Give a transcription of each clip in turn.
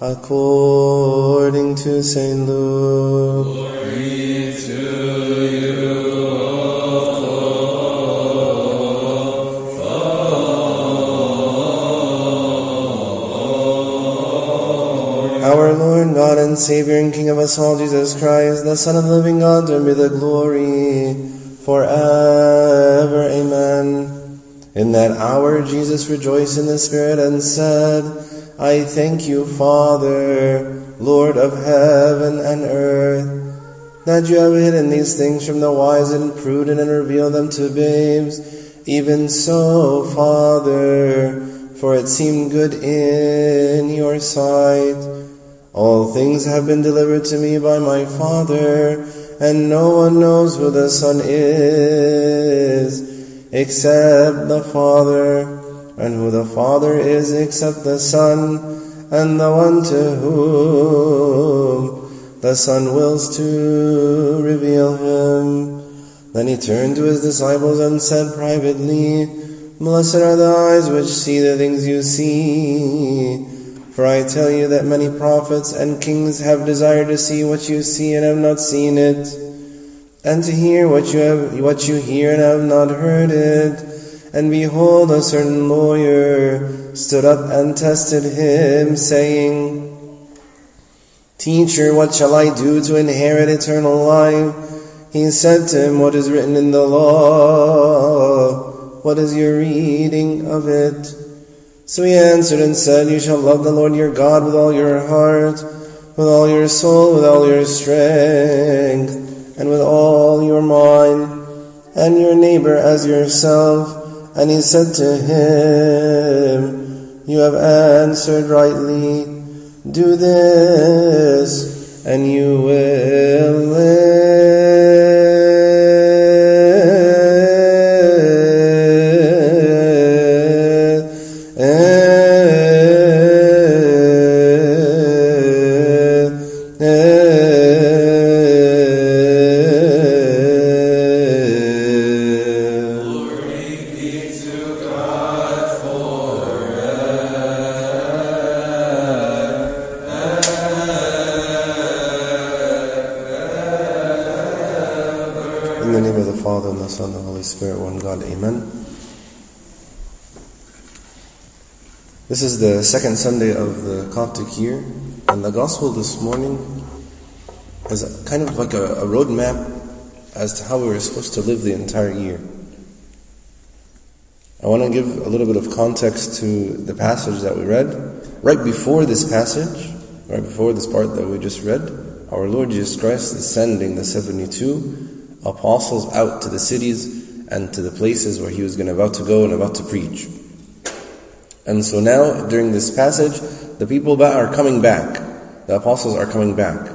according to St. Luke. Glory to you, Lord. Our Lord, God and Savior and King of us all, Jesus Christ, the Son of the living God, to him be the glory forever. Amen. In that hour, Jesus rejoiced in the Spirit and said, I thank you, Father, Lord of heaven and earth, that you have hidden these things from the wise and prudent and revealed them to babes. Even so, Father, for it seemed good in your sight. All things have been delivered to me by my Father, and no one knows who the Son is except the Father, and who the Father is except the Son, and the one to whom the Son wills to reveal him. Then he turned to his disciples and said privately, Blessed are the eyes which see the things you see. For I tell you that many prophets and kings have desired to see what you see and have not seen it, and to hear what you have, what you hear and have not heard it. And behold, a certain lawyer stood up and tested him, saying, Teacher, what shall I do to inherit eternal life? He said to him, What is written in the law? What is your reading of it? So he answered and said, You shall love the Lord your God with all your heart, with all your soul, with all your strength, and with all your mind, and your neighbor as yourself. And he said to him, You have answered rightly. Do this, and you will live. The Son, the Holy Spirit, one God, Amen. This is the second Sunday of the Coptic year, and the Gospel this morning is kind of like a, a roadmap as to how we were supposed to live the entire year. I want to give a little bit of context to the passage that we read. Right before this passage, right before this part that we just read, our Lord Jesus Christ is sending the 72 apostles out to the cities and to the places where he was going about to go and about to preach. And so now, during this passage, the people are coming back. The apostles are coming back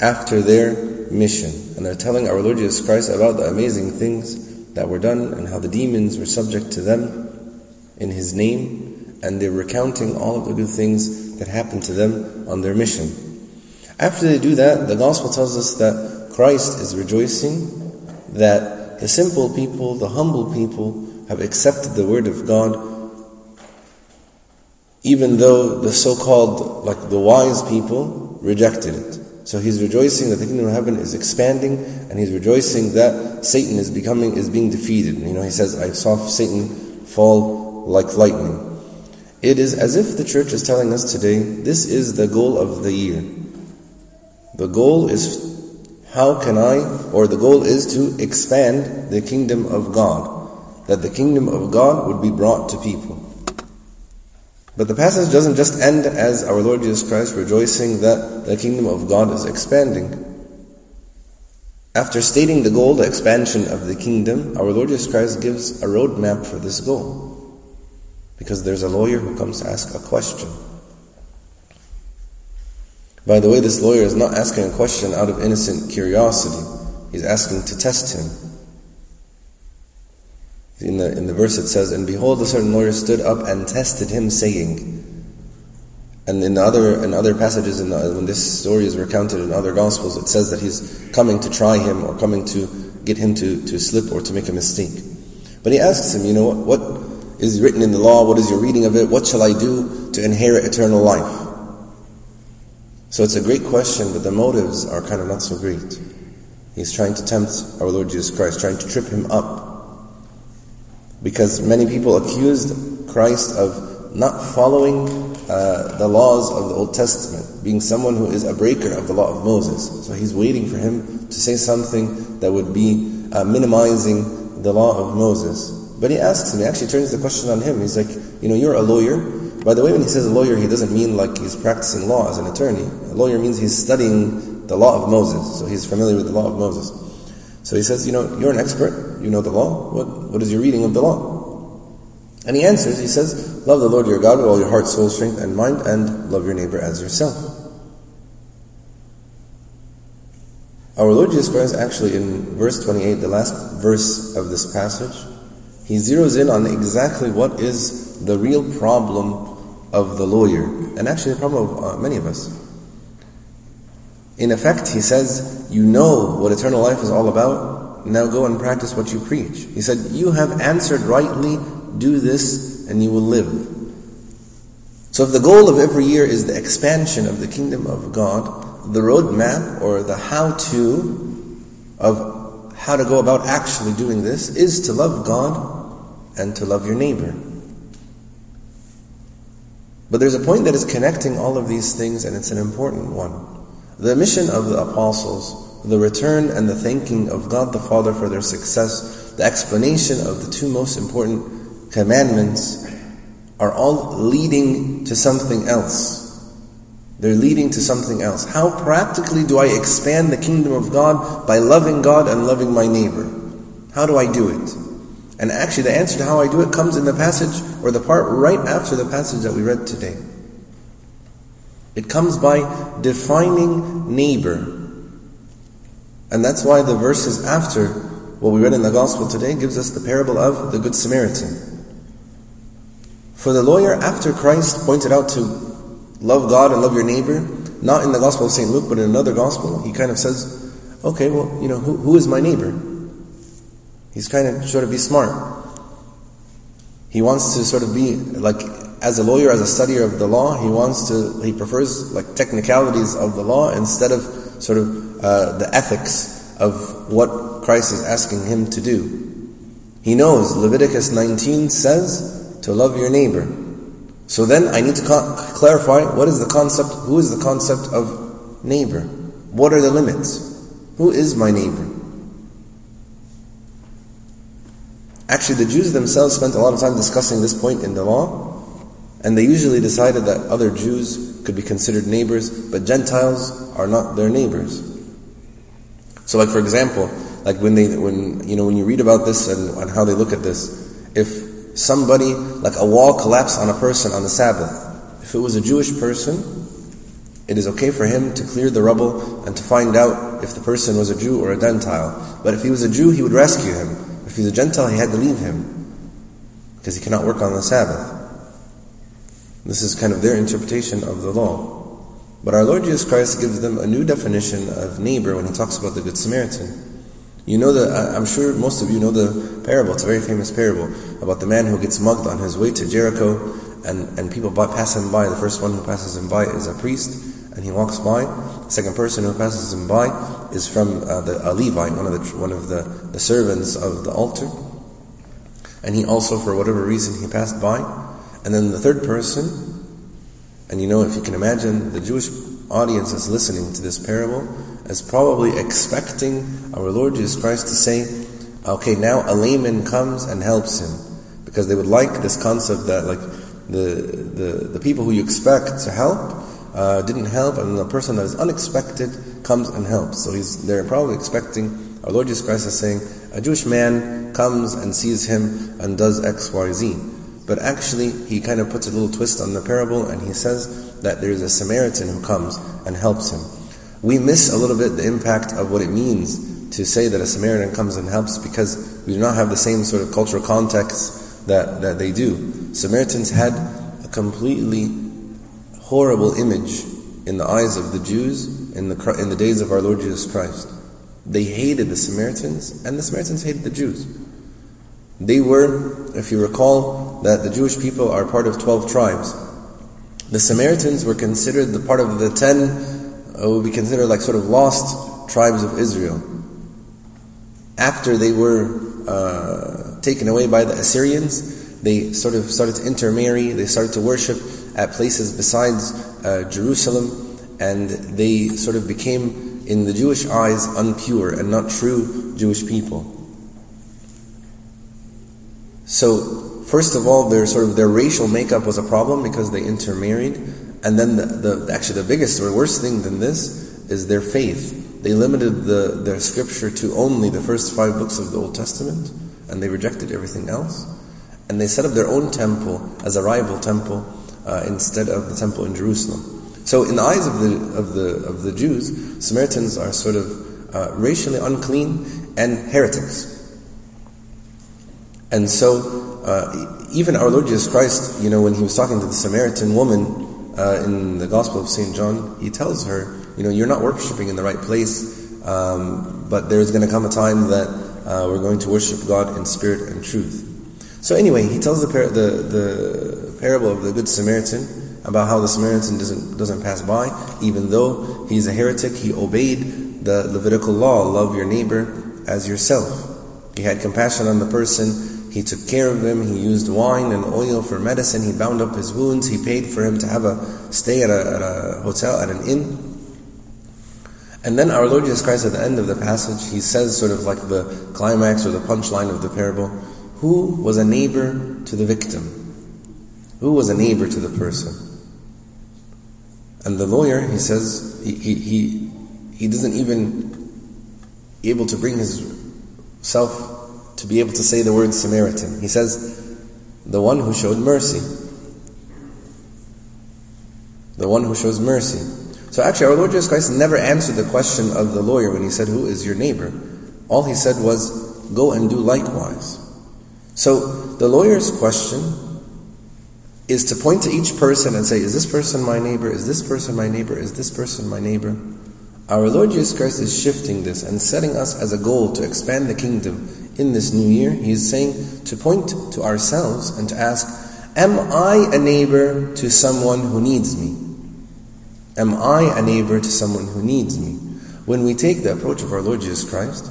after their mission. And they're telling our Lord Jesus Christ about the amazing things that were done and how the demons were subject to them in His name. And they're recounting all of the good things that happened to them on their mission. After they do that, the Gospel tells us that Christ is rejoicing that the simple people, the humble people, have accepted the Word of God even though the so-called, like the wise people, rejected it. So he's rejoicing that the kingdom of heaven is expanding, and he's rejoicing that Satan is becoming, is being defeated. You know, he says, I saw Satan fall like lightning. It is as if the church is telling us today, this is the goal of the year. The goal is, how can I, or the goal is to expand the kingdom of God. That the kingdom of God would be brought to people. But the passage doesn't just end as our Lord Jesus Christ rejoicing that the kingdom of God is expanding. After stating the goal, the expansion of the kingdom, our Lord Jesus Christ gives a roadmap for this goal. Because there's a lawyer who comes to ask a question. By the way, this lawyer is not asking a question out of innocent curiosity. He's asking to test him. In the, in the verse it says, And behold, a certain lawyer stood up and tested him, saying, and in the other in other passages, in the, when this story is recounted in other gospels, it says that he's coming to try him or coming to get him to, to slip or to make a mistake. But he asks him, you know, what, what is written in the law? What is your reading of it? What shall I do to inherit eternal life? So it's a great question, but the motives are kind of not so great. He's trying to tempt our Lord Jesus Christ, trying to trip him up. Because many people accused Christ of not following uh, the laws of the Old Testament, being someone who is a breaker of the law of Moses. So he's waiting for him to say something that would be uh, minimizing the law of Moses. But he asks him, he actually turns the question on him. He's like, you know, you're a lawyer. By the way, when he says a lawyer, he doesn't mean like he's practicing law as an attorney. A lawyer means he's studying the law of Moses. So he's familiar with the law of Moses. So he says, you know, you're an expert. You know the law. What, what is your reading of the law? And he answers, he says, Love the Lord your God with all your heart, soul, strength, and mind, and love your neighbor as yourself. Our Lord Jesus Christ, actually, in verse 28, the last verse of this passage, he zeroes in on exactly what is the real problem of the lawyer, and actually the problem of uh, many of us. In effect, he says, You know what eternal life is all about, now go and practice what you preach. He said, You have answered rightly do this and you will live. So if the goal of every year is the expansion of the kingdom of God, the roadmap or the how-to of how to go about actually doing this is to love God and to love your neighbor. But there's a point that is connecting all of these things and it's an important one. The mission of the apostles, the return and the thanking of God the Father for their success, the explanation of the two most important commandments are all leading to something else. They're leading to something else. How practically do I expand the kingdom of God by loving God and loving my neighbor? How do I do it? And actually, the answer to how I do it comes in the passage or the part right after the passage that we read today. It comes by defining neighbor. And that's why the verses after what we read in the Gospel today gives us the parable of the Good Samaritan. For the lawyer, after Christ pointed out to love God and love your neighbor, not in the Gospel of St. Luke, but in another Gospel, he kind of says, okay, well, you know, who, who is my neighbor? He's kind of sort of be smart. He wants to sort of be like, as a lawyer, as a studier of the law, he wants to, he prefers like technicalities of the law instead of sort of uh, the ethics of what Christ is asking him to do. He knows Leviticus 19 says to love your neighbor. So then I need to clarify what is the concept, who is the concept of neighbor? What are the limits? Who is my neighbor? Actually, the Jews themselves spent a lot of time discussing this point in the law, and they usually decided that other Jews could be considered neighbors, but Gentiles are not their neighbors. So, like for example, like when they, when you know, when you read about this and, and how they look at this, if somebody, like a wall collapsed on a person on the Sabbath. If it was a Jewish person, it is okay for him to clear the rubble and to find out if the person was a Jew or a Gentile. But if he was a Jew, he would rescue him. If he's a Gentile, he had to leave him because he cannot work on the Sabbath. This is kind of their interpretation of the law. But our Lord Jesus Christ gives them a new definition of neighbor when he talks about the Good Samaritan. You know the, I'm sure most of you know the parable. It's a very famous parable about the man who gets mugged on his way to Jericho, and, and people pass him by. The first one who passes him by is a priest, and he walks by. The second person who passes him by is from uh, the, a Levite, one of the one of the, the servants of the altar, and he also, for whatever reason, he passed by. And then the third person, and you know, if you can imagine, the Jewish audience is listening to this parable is probably expecting our Lord Jesus Christ to say, okay, now a layman comes and helps him. Because they would like this concept that like the, the, the people who you expect to help uh, didn't help and the person that is unexpected comes and helps. So he's, they're probably expecting our Lord Jesus Christ is saying, a Jewish man comes and sees him and does X, Y, Z. But actually, he kind of puts a little twist on the parable and he says that there's a Samaritan who comes and helps him we miss a little bit the impact of what it means to say that a Samaritan comes and helps because we do not have the same sort of cultural context that, that they do. Samaritans had a completely horrible image in the eyes of the Jews in the, in the days of our Lord Jesus Christ. They hated the Samaritans, and the Samaritans hated the Jews. They were, if you recall, that the Jewish people are part of 12 tribes. The Samaritans were considered the part of the 10 what we consider like sort of lost tribes of Israel. After they were uh, taken away by the Assyrians, they sort of started to intermarry, they started to worship at places besides uh, Jerusalem, and they sort of became, in the Jewish eyes, unpure and not true Jewish people. So, first of all, their sort of their racial makeup was a problem because they intermarried, and then the, the actually the biggest or worst thing than this is their faith. They limited the, their scripture to only the first five books of the Old Testament, and they rejected everything else. And they set up their own temple as a rival temple uh, instead of the temple in Jerusalem. So, in the eyes of the of the of the Jews, Samaritans are sort of uh, racially unclean and heretics. And so, uh, even our Lord Jesus Christ, you know, when he was talking to the Samaritan woman uh, in the Gospel of St. John, he tells her, you know, you're not worshiping in the right place, um, but there's going to come a time that uh, we're going to worship God in spirit and truth. So anyway, he tells the, par- the, the parable of the Good Samaritan about how the Samaritan doesn't, doesn't pass by, even though he's a heretic, he obeyed the Levitical law, love your neighbor as yourself. He had compassion on the person he took care of him. He used wine and oil for medicine. He bound up his wounds. He paid for him to have a stay at a, at a hotel, at an inn. And then our Lord Jesus Christ, at the end of the passage, he says, sort of like the climax or the punchline of the parable, who was a neighbor to the victim? Who was a neighbor to the person? And the lawyer, he says, he, he, he, doesn't even able to bring his self to be able to say the word Samaritan. He says, the one who showed mercy. The one who shows mercy. So actually, our Lord Jesus Christ never answered the question of the lawyer when he said, Who is your neighbor? All he said was, Go and do likewise. So the lawyer's question is to point to each person and say, Is this person my neighbor? Is this person my neighbor? Is this person my neighbor? Our Lord Jesus Christ is shifting this and setting us as a goal to expand the kingdom in this new year. He is saying to point to ourselves and to ask, Am I a neighbor to someone who needs me? Am I a neighbor to someone who needs me? When we take the approach of our Lord Jesus Christ,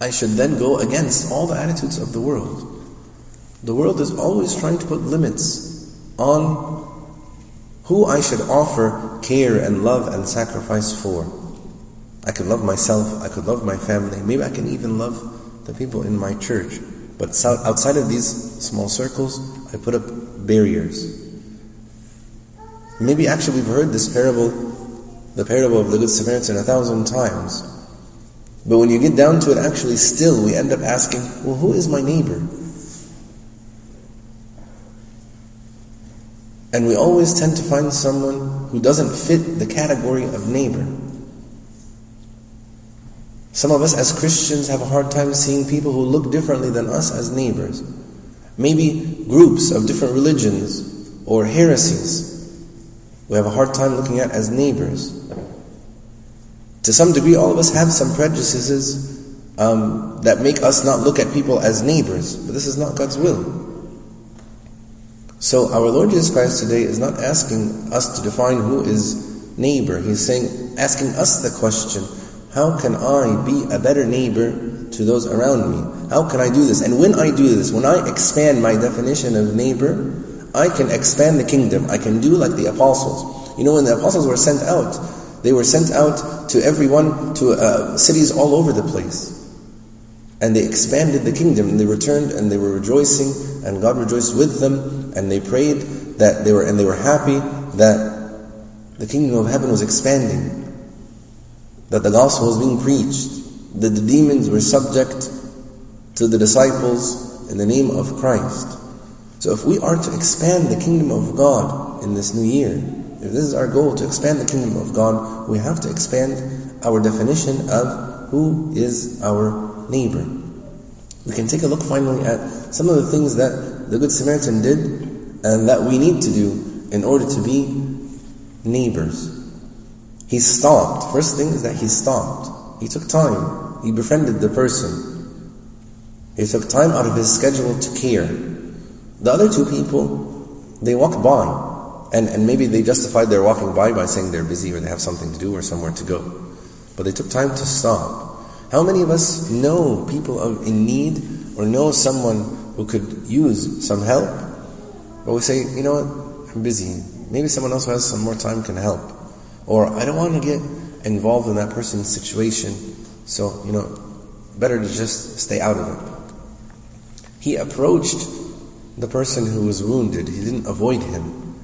I should then go against all the attitudes of the world. The world is always trying to put limits on who I should offer care and love and sacrifice for. I could love myself, I could love my family, maybe I can even love the people in my church. But outside of these small circles, I put up barriers. Maybe actually we've heard this parable, the parable of the Good Samaritan, a thousand times. But when you get down to it, actually, still we end up asking, well, who is my neighbor? And we always tend to find someone who doesn't fit the category of neighbor. Some of us as Christians have a hard time seeing people who look differently than us as neighbors. Maybe groups of different religions or heresies we have a hard time looking at as neighbors. To some degree, all of us have some prejudices um, that make us not look at people as neighbors, but this is not God's will. So our Lord Jesus Christ today is not asking us to define who is neighbor. He's saying, asking us the question, how can I be a better neighbor to those around me? How can I do this? And when I do this, when I expand my definition of neighbor, I can expand the kingdom. I can do like the apostles. You know, when the apostles were sent out, they were sent out to everyone, to uh, cities all over the place. And they expanded the kingdom, and they returned, and they were rejoicing, and God rejoiced with them, and they prayed that they were, and they were happy that the kingdom of heaven was expanding, that the gospel was being preached, that the demons were subject to the disciples in the name of Christ. So if we are to expand the kingdom of God in this new year, if this is our goal to expand the kingdom of God, we have to expand our definition of who is our neighbor. We can take a look finally at some of the things that the Good Samaritan did and that we need to do in order to be neighbors. He stopped. First thing is that he stopped. He took time. He befriended the person. He took time out of his schedule to care. The other two people, they walked by And, and maybe they justified their walking by by saying they're busy or they have something to do or somewhere to go. But they took time to stop. How many of us know people in need or know someone who could use some help? But we say, you know what, I'm busy. Maybe someone else who has some more time can help. Or I don't want to get involved in that person's situation, so, you know, better to just stay out of it. He approached the person who was wounded. He didn't avoid him.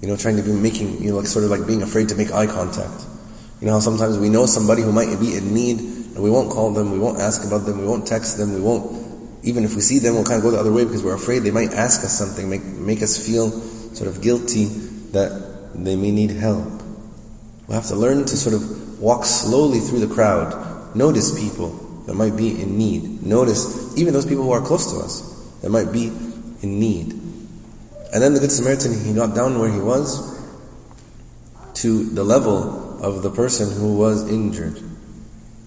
You know, trying to be making, you know, like sort of like being afraid to make eye contact. You know how sometimes we know somebody who might be in need and we won't call them, we won't ask about them, we won't text them, we won't, even if we see them, we'll kind of go the other way because we're afraid they might ask us something, make, make us feel sort of guilty that they may need help. We have to learn to sort of walk slowly through the crowd, notice people that might be in need, notice even those people who are close to us that might be in need. And then the Good Samaritan, he got down where he was to the level of the person who was injured.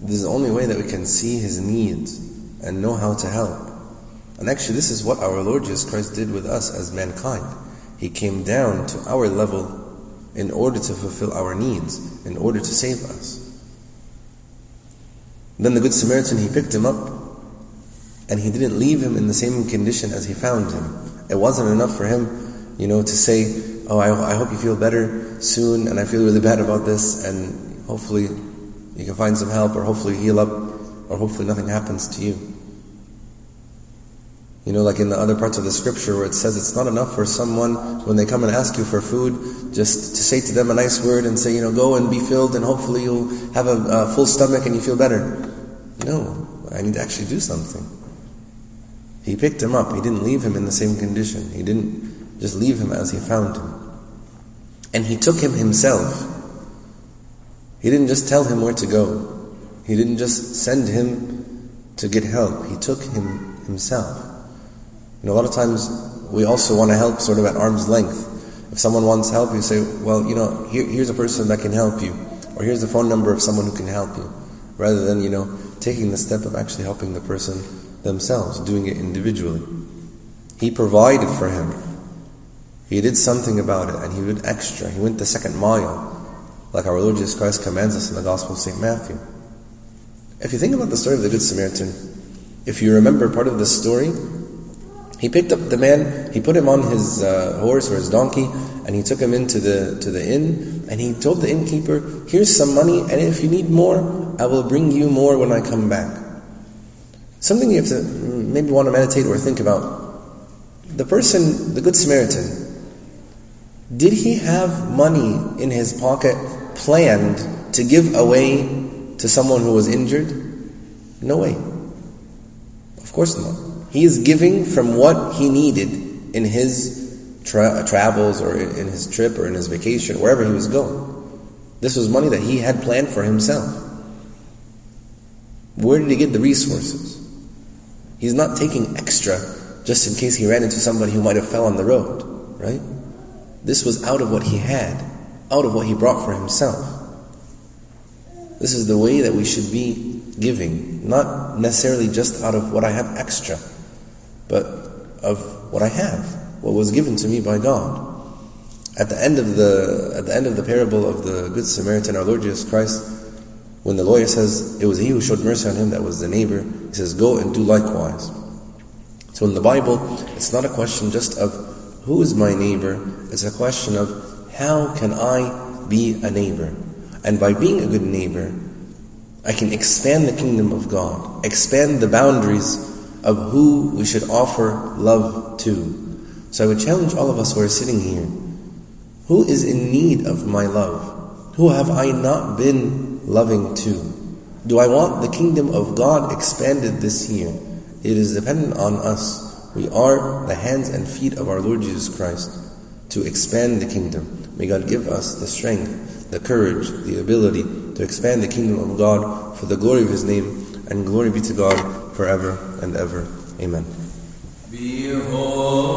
This is the only way that we can see his needs and know how to help. And actually, this is what our Lord Jesus Christ did with us as mankind. He came down to our level in order to fulfill our needs, in order to save us. Then the Good Samaritan, he picked him up and he didn't leave him in the same condition as he found him. It wasn't enough for him, you know, to say, Oh, I, I hope you feel better soon, and I feel really bad about this, and hopefully you can find some help, or hopefully heal up, or hopefully nothing happens to you. You know, like in the other parts of the scripture where it says it's not enough for someone, when they come and ask you for food, just to say to them a nice word and say, you know, go and be filled and hopefully you'll have a, a full stomach and you feel better. No, I need to actually do something. He picked him up. He didn't leave him in the same condition. He didn't just leave him as he found him. And he took him himself. He didn't just tell him where to go. He didn't just send him to get help. He took him himself. You know, a lot of times we also want to help sort of at arm's length. If someone wants help, you say, well, you know, here, here's a person that can help you. Or here's the phone number of someone who can help you. Rather than, you know, taking the step of actually helping the person themselves, doing it individually. He provided for him. He did something about it and he did extra. He went the second mile, like our Lord Jesus Christ commands us in the Gospel of St. Matthew. If you think about the story of the Good Samaritan, if you remember part of the story, he picked up the man, he put him on his uh, horse or his donkey, and he took him into the to the inn, and he told the innkeeper, "Here's some money, and if you need more, I will bring you more when I come back." Something you have to maybe want to meditate or think about. The person, the Good Samaritan, did he have money in his pocket planned to give away to someone who was injured? No way. Of course not. He is giving from what he needed in his tra- travels or in his trip or in his vacation, wherever he was going. This was money that he had planned for himself. Where did he get the resources? He's not taking extra just in case he ran into somebody who might have fell on the road, right? This was out of what he had, out of what he brought for himself. This is the way that we should be giving, not necessarily just out of what I have extra, but of what I have, what was given to me by God. At the end of the at the end of the parable of the Good Samaritan, our Lord Jesus Christ when the lawyer says it was he who showed mercy on him that was the neighbor, he says, Go and do likewise. So in the Bible, it's not a question just of who is my neighbor, it's a question of how can I be a neighbor? And by being a good neighbor, I can expand the kingdom of God, expand the boundaries of who we should offer love to. So I would challenge all of us who are sitting here who is in need of my love? Who have I not been loving to? Do I want the kingdom of God expanded this year? It is dependent on us. We are the hands and feet of our Lord Jesus Christ to expand the kingdom. May God give us the strength, the courage, the ability to expand the kingdom of God for the glory of His name, and glory be to God forever and ever. Amen. Behold.